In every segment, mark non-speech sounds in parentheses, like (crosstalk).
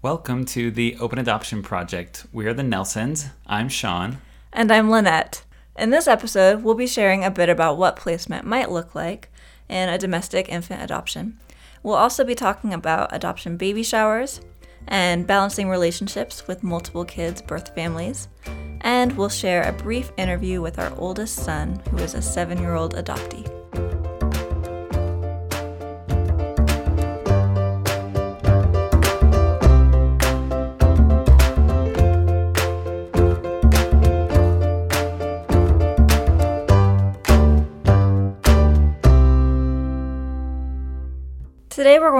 Welcome to the Open Adoption Project. We are the Nelsons. I'm Sean. And I'm Lynette. In this episode, we'll be sharing a bit about what placement might look like in a domestic infant adoption. We'll also be talking about adoption baby showers and balancing relationships with multiple kids' birth families. And we'll share a brief interview with our oldest son, who is a seven year old adoptee.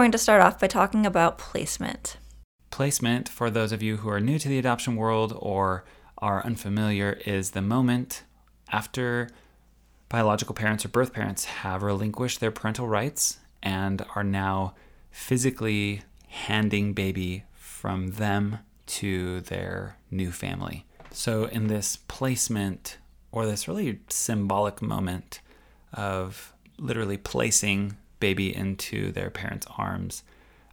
Going to start off by talking about placement. Placement, for those of you who are new to the adoption world or are unfamiliar, is the moment after biological parents or birth parents have relinquished their parental rights and are now physically handing baby from them to their new family. So, in this placement, or this really symbolic moment of literally placing baby into their parents' arms.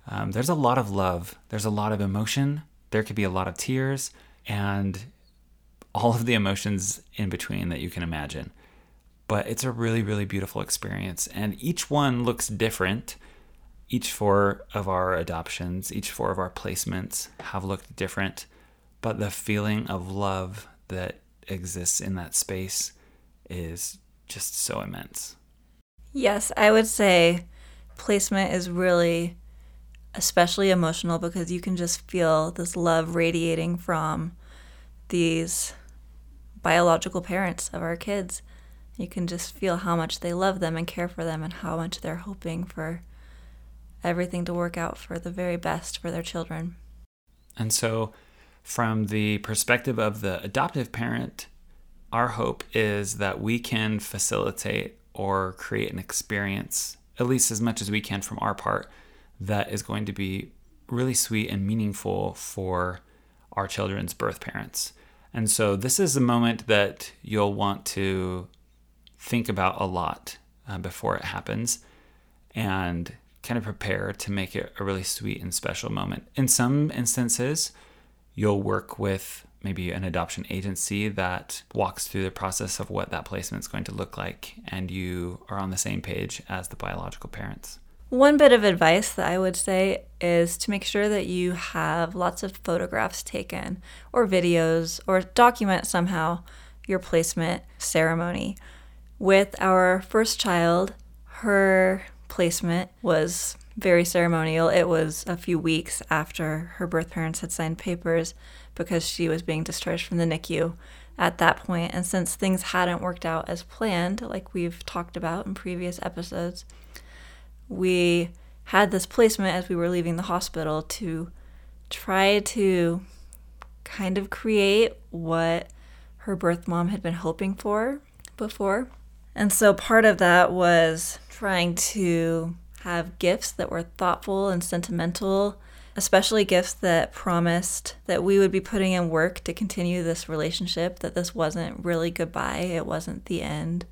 Um, there's a lot of love, there's a lot of emotion, there could be a lot of tears, and all of the emotions in between that you can imagine. But it's a really, really beautiful experience, and each one looks different. Each four of our adoptions, each four of our placements have looked different, but the feeling of love that exists in that space is just so immense. Yes, I would say placement is really especially emotional because you can just feel this love radiating from these biological parents of our kids. You can just feel how much they love them and care for them and how much they're hoping for everything to work out for the very best for their children. And so, from the perspective of the adoptive parent, our hope is that we can facilitate or create an experience, at least as much as we can from our part, that is going to be really sweet and meaningful for our children's birth parents. And so, this is a moment that you'll want to think about a lot uh, before it happens and kind of prepare to make it a really sweet and special moment. In some instances, you'll work with maybe an adoption agency that walks through the process of what that placement is going to look like, and you are on the same page as the biological parents. One bit of advice that I would say is to make sure that you have lots of photographs taken or videos or document somehow your placement ceremony. With our first child, her placement was very ceremonial. It was a few weeks after her birth parents had signed papers because she was being discharged from the NICU at that point. And since things hadn't worked out as planned, like we've talked about in previous episodes, we had this placement as we were leaving the hospital to try to kind of create what her birth mom had been hoping for before. And so part of that was trying to have gifts that were thoughtful and sentimental especially gifts that promised that we would be putting in work to continue this relationship, that this wasn't really goodbye, it wasn't the end,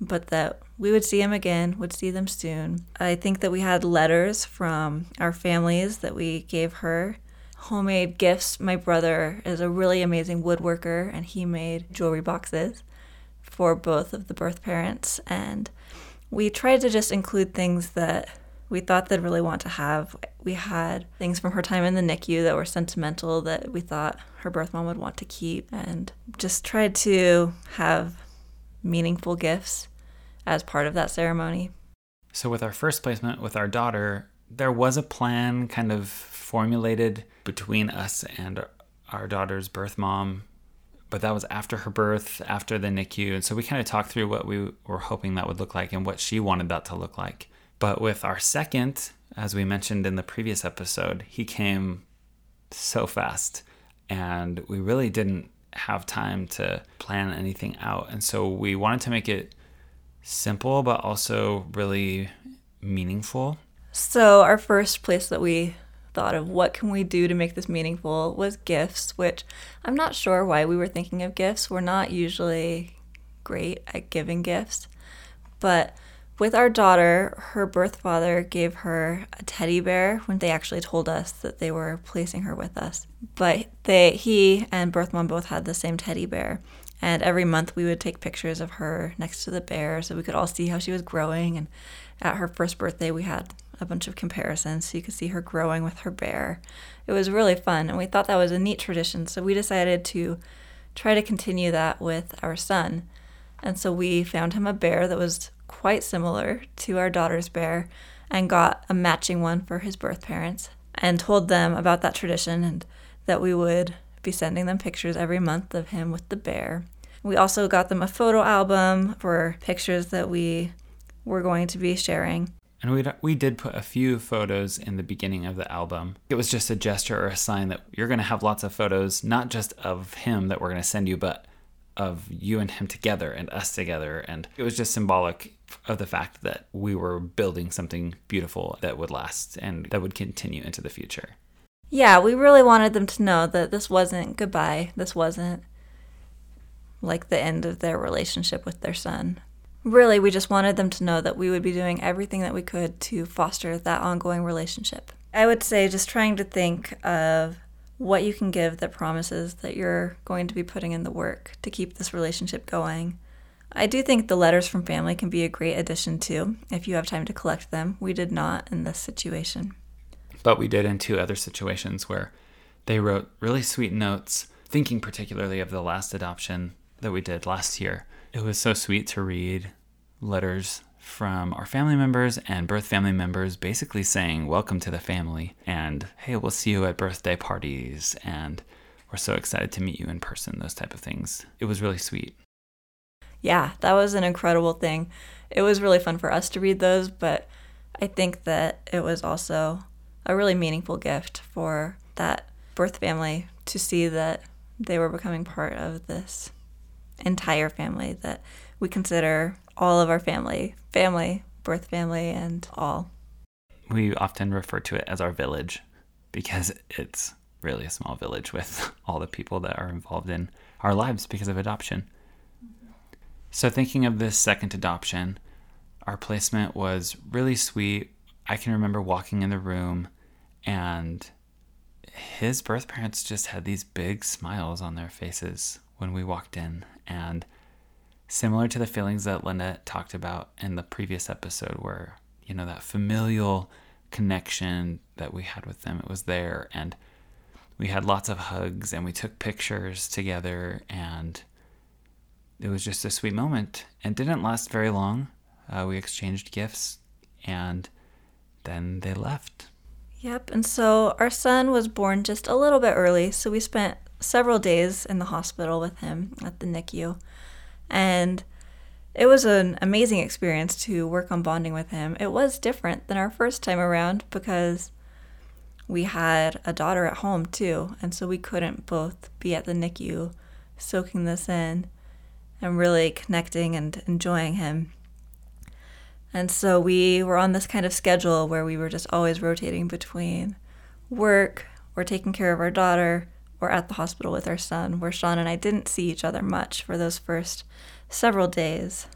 but that we would see him again, would see them soon. I think that we had letters from our families that we gave her. Homemade gifts. My brother is a really amazing woodworker and he made jewelry boxes for both of the birth parents. And we tried to just include things that we thought they'd really want to have. We had things from her time in the NICU that were sentimental that we thought her birth mom would want to keep, and just tried to have meaningful gifts as part of that ceremony. So, with our first placement with our daughter, there was a plan kind of formulated between us and our daughter's birth mom, but that was after her birth, after the NICU. And so we kind of talked through what we were hoping that would look like and what she wanted that to look like. But with our second, as we mentioned in the previous episode, he came so fast and we really didn't have time to plan anything out. And so we wanted to make it simple, but also really meaningful. So, our first place that we thought of what can we do to make this meaningful was gifts, which I'm not sure why we were thinking of gifts. We're not usually great at giving gifts, but With our daughter, her birth father gave her a teddy bear when they actually told us that they were placing her with us. But they he and birth mom both had the same teddy bear. And every month we would take pictures of her next to the bear so we could all see how she was growing. And at her first birthday, we had a bunch of comparisons so you could see her growing with her bear. It was really fun, and we thought that was a neat tradition. So we decided to try to continue that with our son. And so we found him a bear that was quite similar to our daughter's bear and got a matching one for his birth parents and told them about that tradition and that we would be sending them pictures every month of him with the bear. We also got them a photo album for pictures that we were going to be sharing. And we we did put a few photos in the beginning of the album. It was just a gesture or a sign that you're going to have lots of photos, not just of him that we're going to send you, but of you and him together and us together. And it was just symbolic of the fact that we were building something beautiful that would last and that would continue into the future. Yeah, we really wanted them to know that this wasn't goodbye. This wasn't like the end of their relationship with their son. Really, we just wanted them to know that we would be doing everything that we could to foster that ongoing relationship. I would say just trying to think of what you can give that promises that you're going to be putting in the work to keep this relationship going. I do think the letters from family can be a great addition too, if you have time to collect them. We did not in this situation. But we did in two other situations where they wrote really sweet notes, thinking particularly of the last adoption that we did last year. It was so sweet to read letters from our family members and birth family members basically saying, Welcome to the family, and hey, we'll see you at birthday parties, and we're so excited to meet you in person, those type of things. It was really sweet. Yeah, that was an incredible thing. It was really fun for us to read those, but I think that it was also a really meaningful gift for that birth family to see that they were becoming part of this entire family that we consider all of our family, family, birth family, and all. We often refer to it as our village because it's really a small village with (laughs) all the people that are involved in our lives because of adoption. So, thinking of this second adoption, our placement was really sweet. I can remember walking in the room and his birth parents just had these big smiles on their faces when we walked in. And similar to the feelings that Linda talked about in the previous episode, where, you know, that familial connection that we had with them, it was there. And we had lots of hugs and we took pictures together. And it was just a sweet moment and didn't last very long. Uh, we exchanged gifts and then they left. Yep. And so our son was born just a little bit early. So we spent several days in the hospital with him at the NICU. And it was an amazing experience to work on bonding with him. It was different than our first time around because we had a daughter at home too. And so we couldn't both be at the NICU soaking this in and really connecting and enjoying him. And so we were on this kind of schedule where we were just always rotating between work or taking care of our daughter or at the hospital with our son, where Sean and I didn't see each other much for those first several days.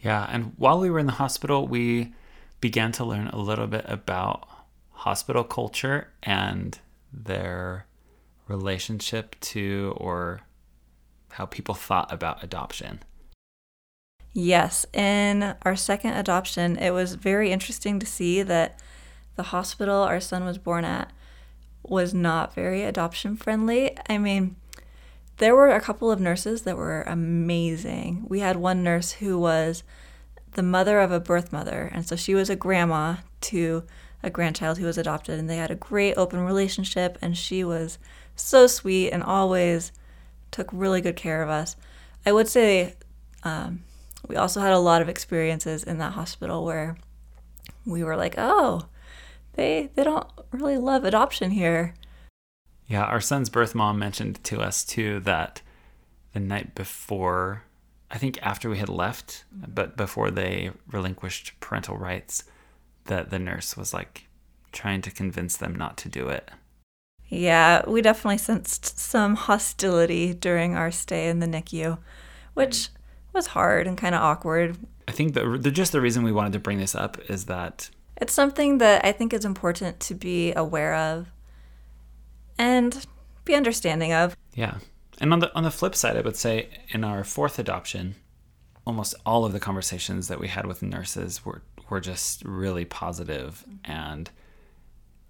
Yeah, and while we were in the hospital, we began to learn a little bit about hospital culture and their relationship to or how people thought about adoption. Yes, in our second adoption, it was very interesting to see that the hospital our son was born at was not very adoption friendly. I mean, there were a couple of nurses that were amazing. We had one nurse who was the mother of a birth mother, and so she was a grandma to a grandchild who was adopted, and they had a great open relationship, and she was so sweet and always took really good care of us. I would say um, we also had a lot of experiences in that hospital where we were like, oh, they they don't really love adoption here. Yeah, our son's birth mom mentioned to us too that the night before, I think after we had left, but before they relinquished parental rights, that the nurse was like trying to convince them not to do it. Yeah, we definitely sensed some hostility during our stay in the NICU, which was hard and kind of awkward. I think the, the just the reason we wanted to bring this up is that It's something that I think is important to be aware of and be understanding of. Yeah. And on the on the flip side, I would say in our fourth adoption, almost all of the conversations that we had with nurses were were just really positive mm-hmm. and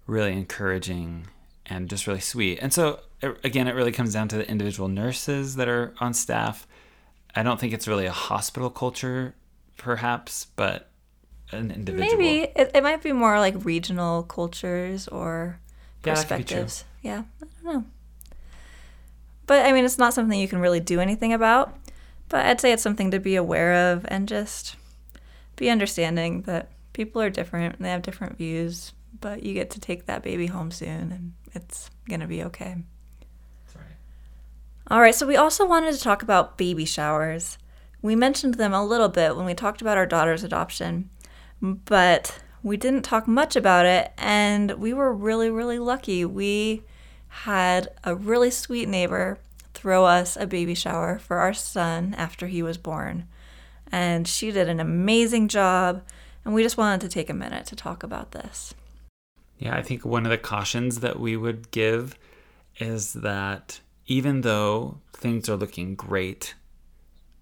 really encouraging and just really sweet. And so again, it really comes down to the individual nurses that are on staff. I don't think it's really a hospital culture, perhaps, but an individual. Maybe it, it might be more like regional cultures or Yeah, that could be true. perspectives. Yeah, I don't know. But I mean, it's not something you can really do anything about. But I'd say it's something to be aware of and just be understanding that people are different and they have different views. But you get to take that baby home soon and it's going to be okay. All right, so we also wanted to talk about baby showers. We mentioned them a little bit when we talked about our daughter's adoption, but we didn't talk much about it, and we were really, really lucky. We had a really sweet neighbor throw us a baby shower for our son after he was born, and she did an amazing job, and we just wanted to take a minute to talk about this. Yeah, I think one of the cautions that we would give is that even though things are looking great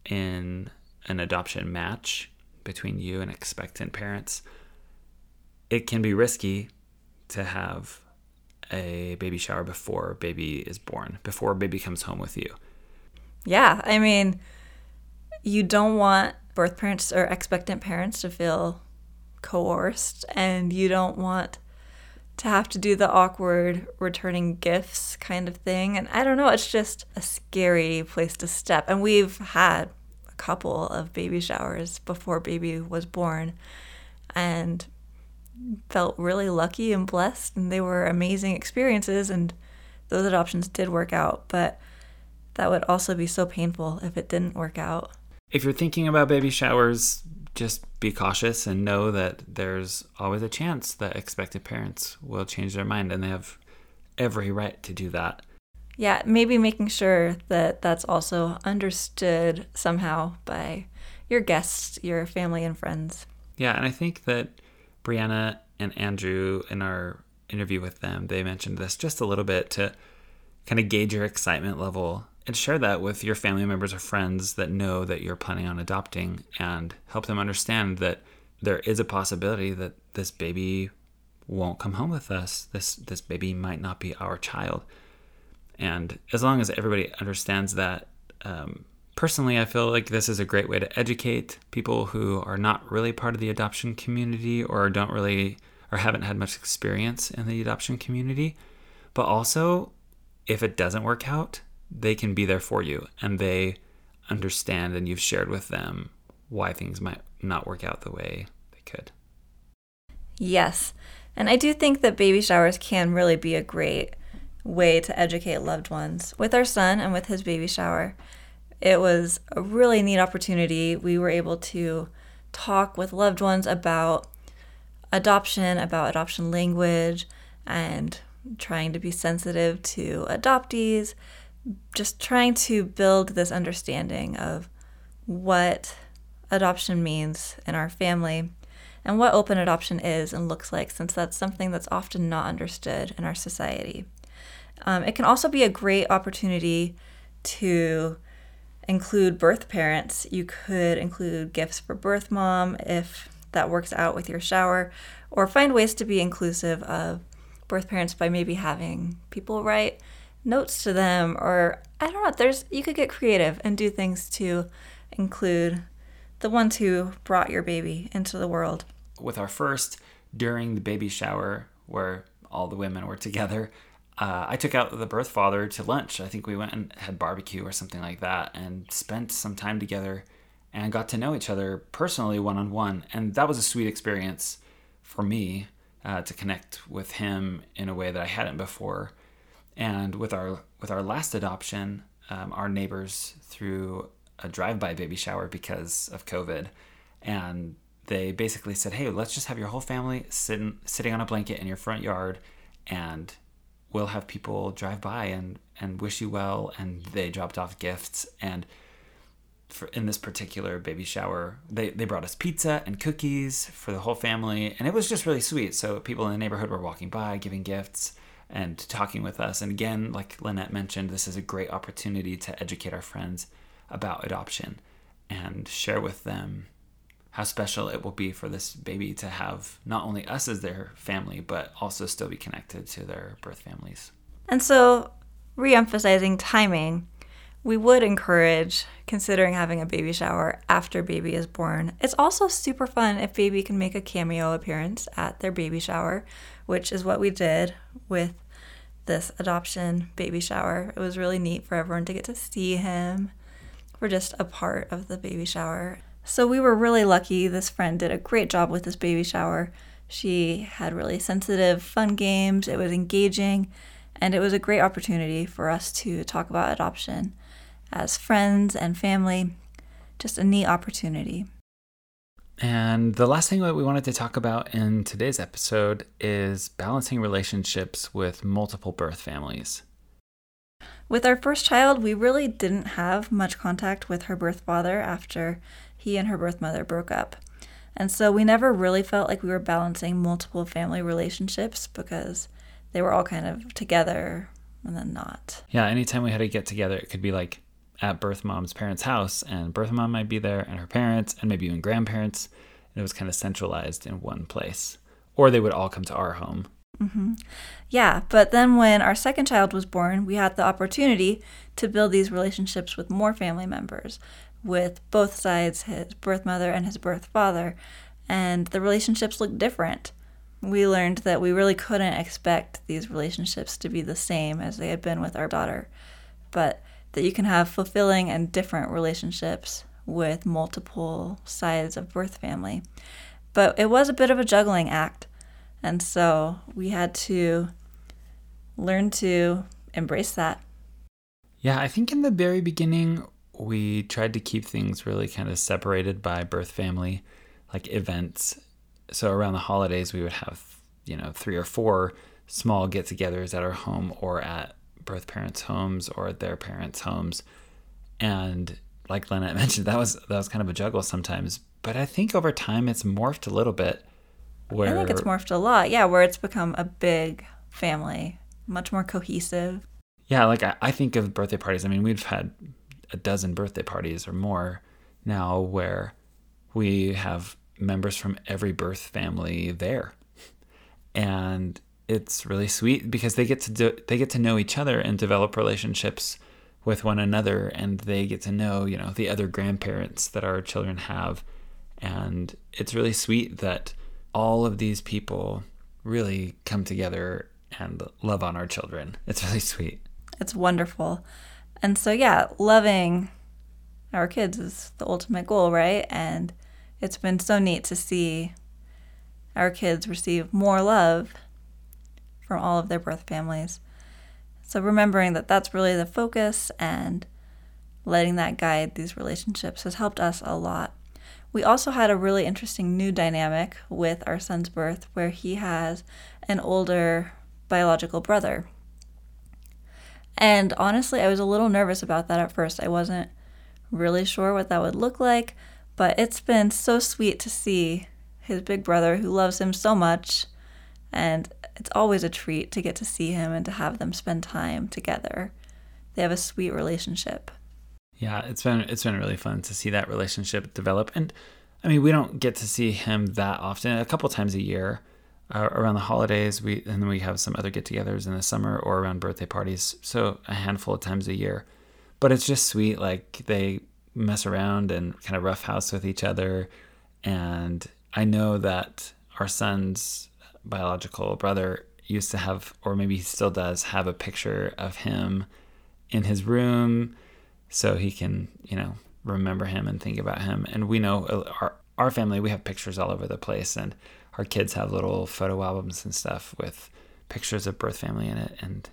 in an adoption match between you and expectant parents, it can be risky to have a baby shower before baby is born, before baby comes home with you. Yeah, I mean, you don't want birth parents or expectant parents to feel coerced, and you don't want to have to do the awkward returning gifts kind of thing. And I don't know, it's just a scary place to step. And we've had couple of baby showers before baby was born and felt really lucky and blessed. And they were amazing experiences. And those adoptions did work out. But that would also be so painful if it didn't work out. If you're thinking about baby showers, just be cautious and know that there's always a chance that expected parents will change their mind and they have every right to do that. Yeah, maybe making sure that that's also understood somehow by your guests, your family, and friends. Yeah, and I think that Brianna and Andrew in our interview with them, they mentioned this just a little bit to kind of gauge your excitement level and share that with your family members or friends that know that you're planning on adopting and help them understand that there is a possibility that this baby won't come home with us. This this baby might not be our child. And as long as everybody understands that, um, personally, I feel like this is a great way to educate people who are not really part of the adoption community or don't really or haven't had much experience in the adoption community. But also, if it doesn't work out, they can be there for you and they understand and you've shared with them why things might not work out the way they could. Yes. And I do think that baby showers can really be a great way to educate loved ones. With our son and with his baby shower, it was a really neat opportunity. We were able to talk with loved ones about adoption, about adoption language, and trying to be sensitive to adoptees, just trying to build this understanding of what adoption means in our family and what open adoption is and looks like, since that's something that's often not understood in our society. Um, it can also be a great opportunity to include birth parents. You could include gifts for birth mom if that works out with your shower, or find ways to be inclusive of birth parents by maybe having people write notes to them or I don't know, there's you could get creative and do things to include the ones who brought your baby into the world. With our first, during the baby shower, where all the women were together, uh, I took out the birth father to lunch. I think we went and had barbecue or something like that and spent some time together and got to know each other personally one on one. And that was a sweet experience for me uh, to connect with him in a way that I hadn't before. And with our with our last adoption, um, our neighbors threw a drive-by baby shower because of COVID, and they basically said, "Hey, let's just have your whole family sitting sitting on a blanket in your front yard, and we'll have people drive by and and wish you well." And they dropped off gifts, and for, in this particular baby shower, they, they brought us pizza and cookies for the whole family, and it was just really sweet. So people in the neighborhood were walking by, giving gifts and talking with us. And again, like Lynette mentioned, this is a great opportunity to educate our friends about adoption and share with them how special it will be for this baby to have not only us as their family, but also still be connected to their birth families. And so, re emphasizing timing, we would encourage considering having a baby shower after baby is born. It's also super fun if baby can make a cameo appearance at their baby shower, which is what we did with this adoption baby shower. It was really neat for everyone to get to see him. We're just a part of the baby shower. So we were really lucky. This friend did a great job with this baby shower. She had really sensitive, fun games. It was engaging, and it was a great opportunity for us to talk about adoption as friends and family. Just a neat opportunity. And the last thing that we wanted to talk about in today's episode is balancing relationships with multiple birth families. With our first child, we really didn't have much contact with her birth father after he and her birth mother broke up. And so we never really felt like we were balancing multiple family relationships because they were all kind of together and then not. Yeah, anytime we had to get together, it could be like at birth mom's parents' house, and birth mom might be there, and her parents, and maybe even grandparents. And it was kind of centralized in one place. Or they would all come to our home. Mm-hmm. Yeah, but then when our second child was born, we had the opportunity to build these relationships with more family members, with both sides, his birth mother and his birth father, and the relationships looked different. We learned that we really couldn't expect these relationships to be the same as they had been with our daughter, but that you can have fulfilling and different relationships with multiple sides of birth family. But it was a bit of a juggling act, and so we had to learn to embrace that. Yeah, I think in the very beginning, we tried to keep things really kind of separated by birth family, like events. So around the holidays, we would have, you know, three or four small get togethers at our home or at birth parents' homes or at their parents' homes. And like Lynette (laughs) mentioned, that was that was kind of a juggle sometimes. But I think over time it's morphed a little bit. Where I think it's morphed a lot, yeah, where it's become a big family, much more cohesive. Yeah, like I, I think of birthday parties. I mean, we've had a dozen birthday parties or more now where we have members from every birth family there. And it's really sweet because they get to do, they get to know each other and develop relationships with one another and they get to know, you know, the other grandparents that our children have. And it's really sweet that all of these people really come together and love on our children. It's really sweet. It's wonderful. And so, yeah, loving our kids is the ultimate goal, right? And it's been so neat to see our kids receive more love from all of their birth families. So, remembering that that's really the focus and letting that guide these relationships has helped us a lot. We also had a really interesting new dynamic with our son's birth where he has an older biological brother. And honestly, I was a little nervous about that at first. I wasn't really sure what that would look like, but it's been so sweet to see his big brother who loves him so much. And it's always a treat to get to see him and to have them spend time together. They have a sweet relationship. Yeah, it's been it's been really fun to see that relationship develop. And I mean, we don't get to see him that often, a couple times a year uh, around the holidays. We and then we have some other get-togethers in the summer or around birthday parties. So a handful of times a year. But it's just sweet. Like they mess around and kind of roughhouse with each other. And I know that our son's biological brother used to have, or maybe he still does, have a picture of him in his room so he can, you know, remember him and think about him. And we know uh, our, our family, we have pictures all over the place. And our kids have little photo albums and stuff with pictures of birth family in it, and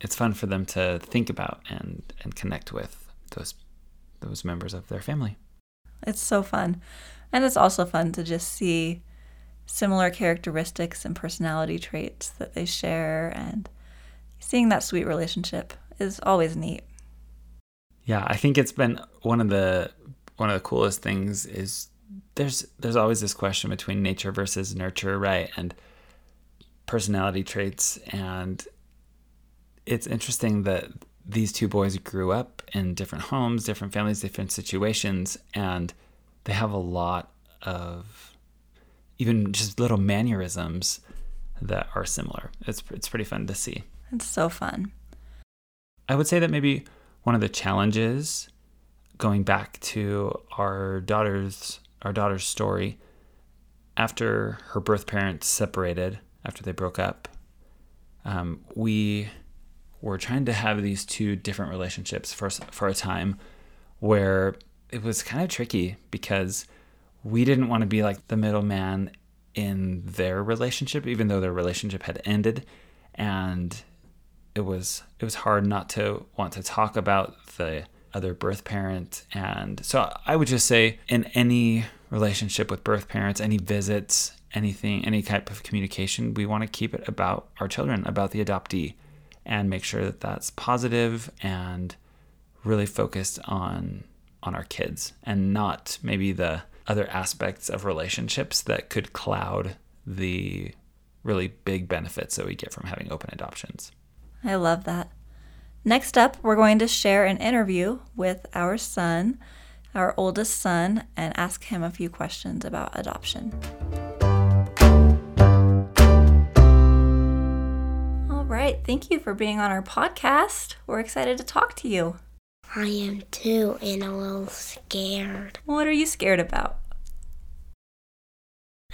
it's fun for them to think about and and connect with those those members of their family. It's so fun, and it's also fun to just see similar characteristics and personality traits that they share, and seeing that sweet relationship is always neat. Yeah, I think it's been one of the one of the coolest things is there's there's always this question between nature versus nurture, right? And personality traits and it's interesting that these two boys grew up in different homes, different families, different situations, and they have a lot of even just little mannerisms that are similar. It's it's pretty fun to see. It's so fun. I would say that maybe one of the challenges going back to our daughter's our daughter's story after her birth parents separated after they broke up um, we were trying to have these two different relationships for for a time where it was kind of tricky because we didn't want to be like the middleman in their relationship even though their relationship had ended. And it was it was hard not to want to talk about the other birth parent. And so I would just say in any relationship with birth parents any visits anything any type of communication we want to keep it about our children about the adoptee and make sure that that's positive and really focused on on our kids and not maybe the other aspects of relationships that could cloud the really big benefits that we get from having open adoptions. I love that. Next up, we're going to share an interview with our son, our oldest son, and ask him a few questions about adoption. All right, thank you for being on our podcast. We're excited to talk to you. I am too, and a little scared What are you scared about?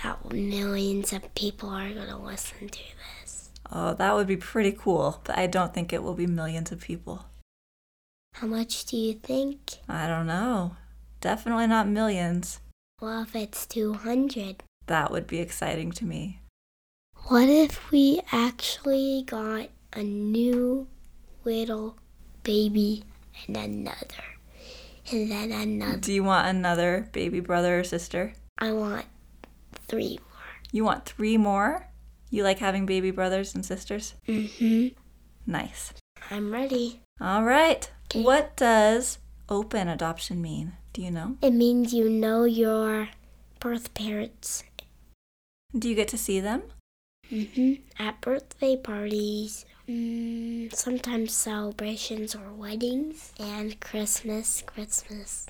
that millions of people are going to listen to this. Oh, that would be pretty cool, but I don't think it will be millions of people. How much do you think? I don't know. Definitely not millions. Well, if it's 200. That would be exciting to me. What if we actually got a new little baby and another? And then another. Do you want another baby brother or sister? I want three more. You want three more? You like having baby brothers and sisters? more. Mm-hmm. Nice. I'm ready. All right. Okay. What does open adoption mean? Do you know? It means you know your birth parents. Do you get to see them? Mm-hmm. At birthday parties, mm, sometimes celebrations or weddings, and Christmas, Christmas.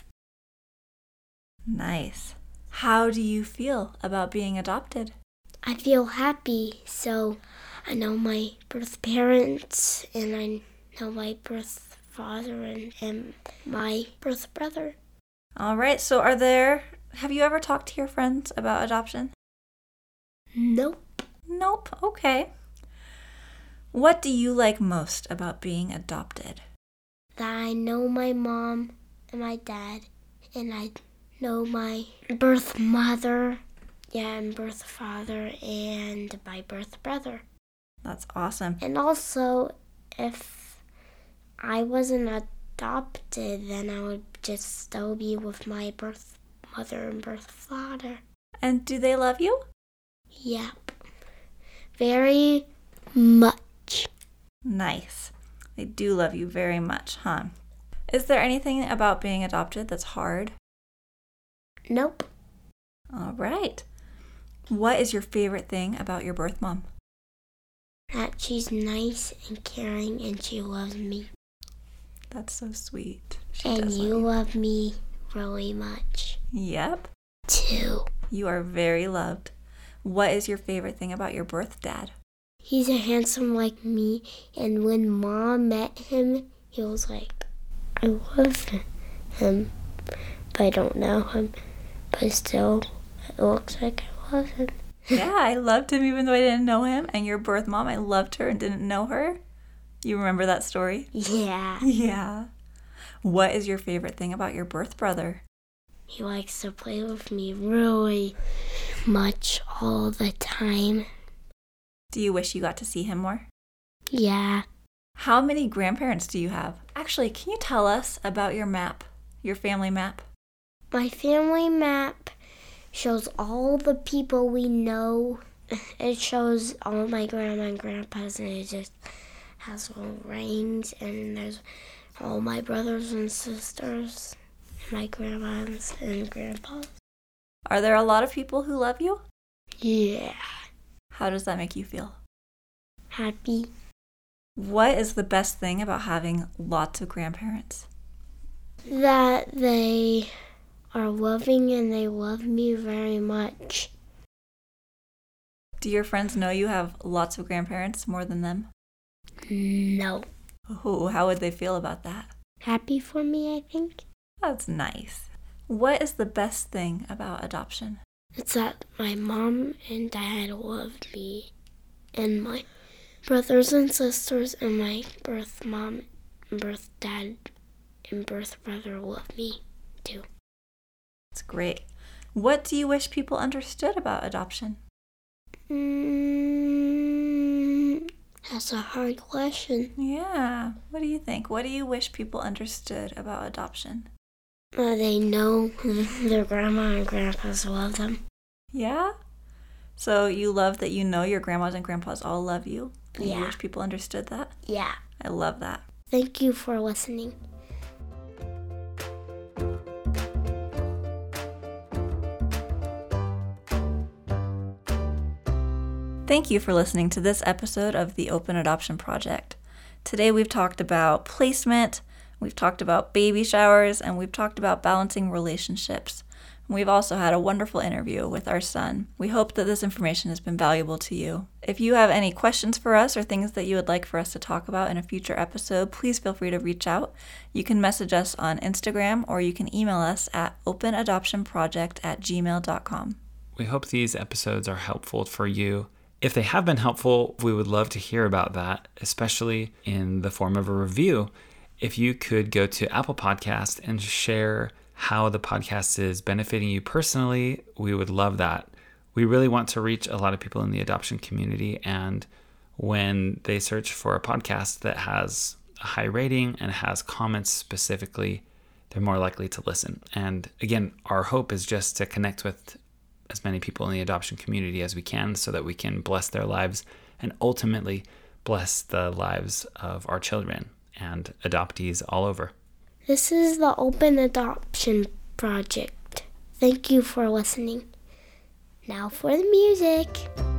Nice. How do you feel about being adopted? I feel happy, so I know my birth parents, and I know my birth father and, and my birth brother. All right. So, are there, have you ever talked to your friends about adoption? Nope. Nope. Okay. What do you like most about being adopted? That I know my mom and my dad, and I know my birth mother, yeah, and birth father, and my birth brother. That's awesome. And also, if I wasn't adopted, then I would just still be with my birth mother and birth father. And do they love you? Yep. Very much. Nice. They do love you very much, huh? Is there anything about being adopted that's hard? Nope. All right. What is your favorite thing about your birth mom? That she's nice and caring and she loves me. That's so sweet. She and you love me really much Yep. too. You are very loved. What is your favorite thing about your birth dad? He's a handsome like me, and when mom met him, he was like, I love him, but I don't know him. But still, it looks like I love him. yeah, I loved him even though I didn't know him. And your birth mom, I loved her and didn't know her. You remember that story? Yeah, (laughs) Yeah. What is your favorite thing about your birth brother? he likes to play with me really much all the time. Do you wish you got to see him more? Yeah, How many grandparents do you have? Actually, can you tell us about your map, your family map? my family map shows all the people we know. (laughs) It shows all my grandma and grandpas, and it just has all rings, and there's all my brothers and sisters, and my grandmas and grandpas. Are there a lot of people who love you? Yeah, How does that make you feel? happy. What is the best thing about having lots of grandparents? That they are loving and they love me very much. Do your friends know you have lots of grandparents more than them? No. Oh, how would they feel about that? Happy for me, I think. That's nice. What is the best thing about adoption? It's that my mom and dad love me, and my brothers and sisters, and my birth mom, and birth dad, and birth brother love me too. That's great. What do you wish people understood about adoption? Mm, that's a hard question. Yeah. What do you think? What do you wish people understood about adoption? Uh, they know (laughs) their grandma and grandpas love them. Yeah? So you love that you know your grandmas and grandpas all love you? And You wish people understood that? Yeah. I love that. Thank you for listening. Thank you for listening to this episode of the Open Adoption Project. Today we've talked about placement, we've talked about baby showers, and we've talked about balancing relationships. We've also had a wonderful interview with our son. We hope that this information has been valuable to you. If you have any questions for us or things that you would like for us to talk about in a future episode, please feel free to reach out. You can message us on Instagram or you can email us at openadoptionproject at gmail.com. We hope these episodes are helpful for you. If they have been helpful, we would love to hear about that, especially in the form of a review. If you could go to Apple Podcast and share how the podcast is benefiting you personally, we would love that. We really want to reach a lot of people in the adoption community, and when they search for a podcast that has a high rating and has comments specifically, they're more likely to listen. And again, our hope is just to connect with as many people in the adoption community as we can so that we can bless their lives and ultimately bless the lives of our children and adoptees all over. This is the Open Adoption Project. Thank you for listening. Now for the music.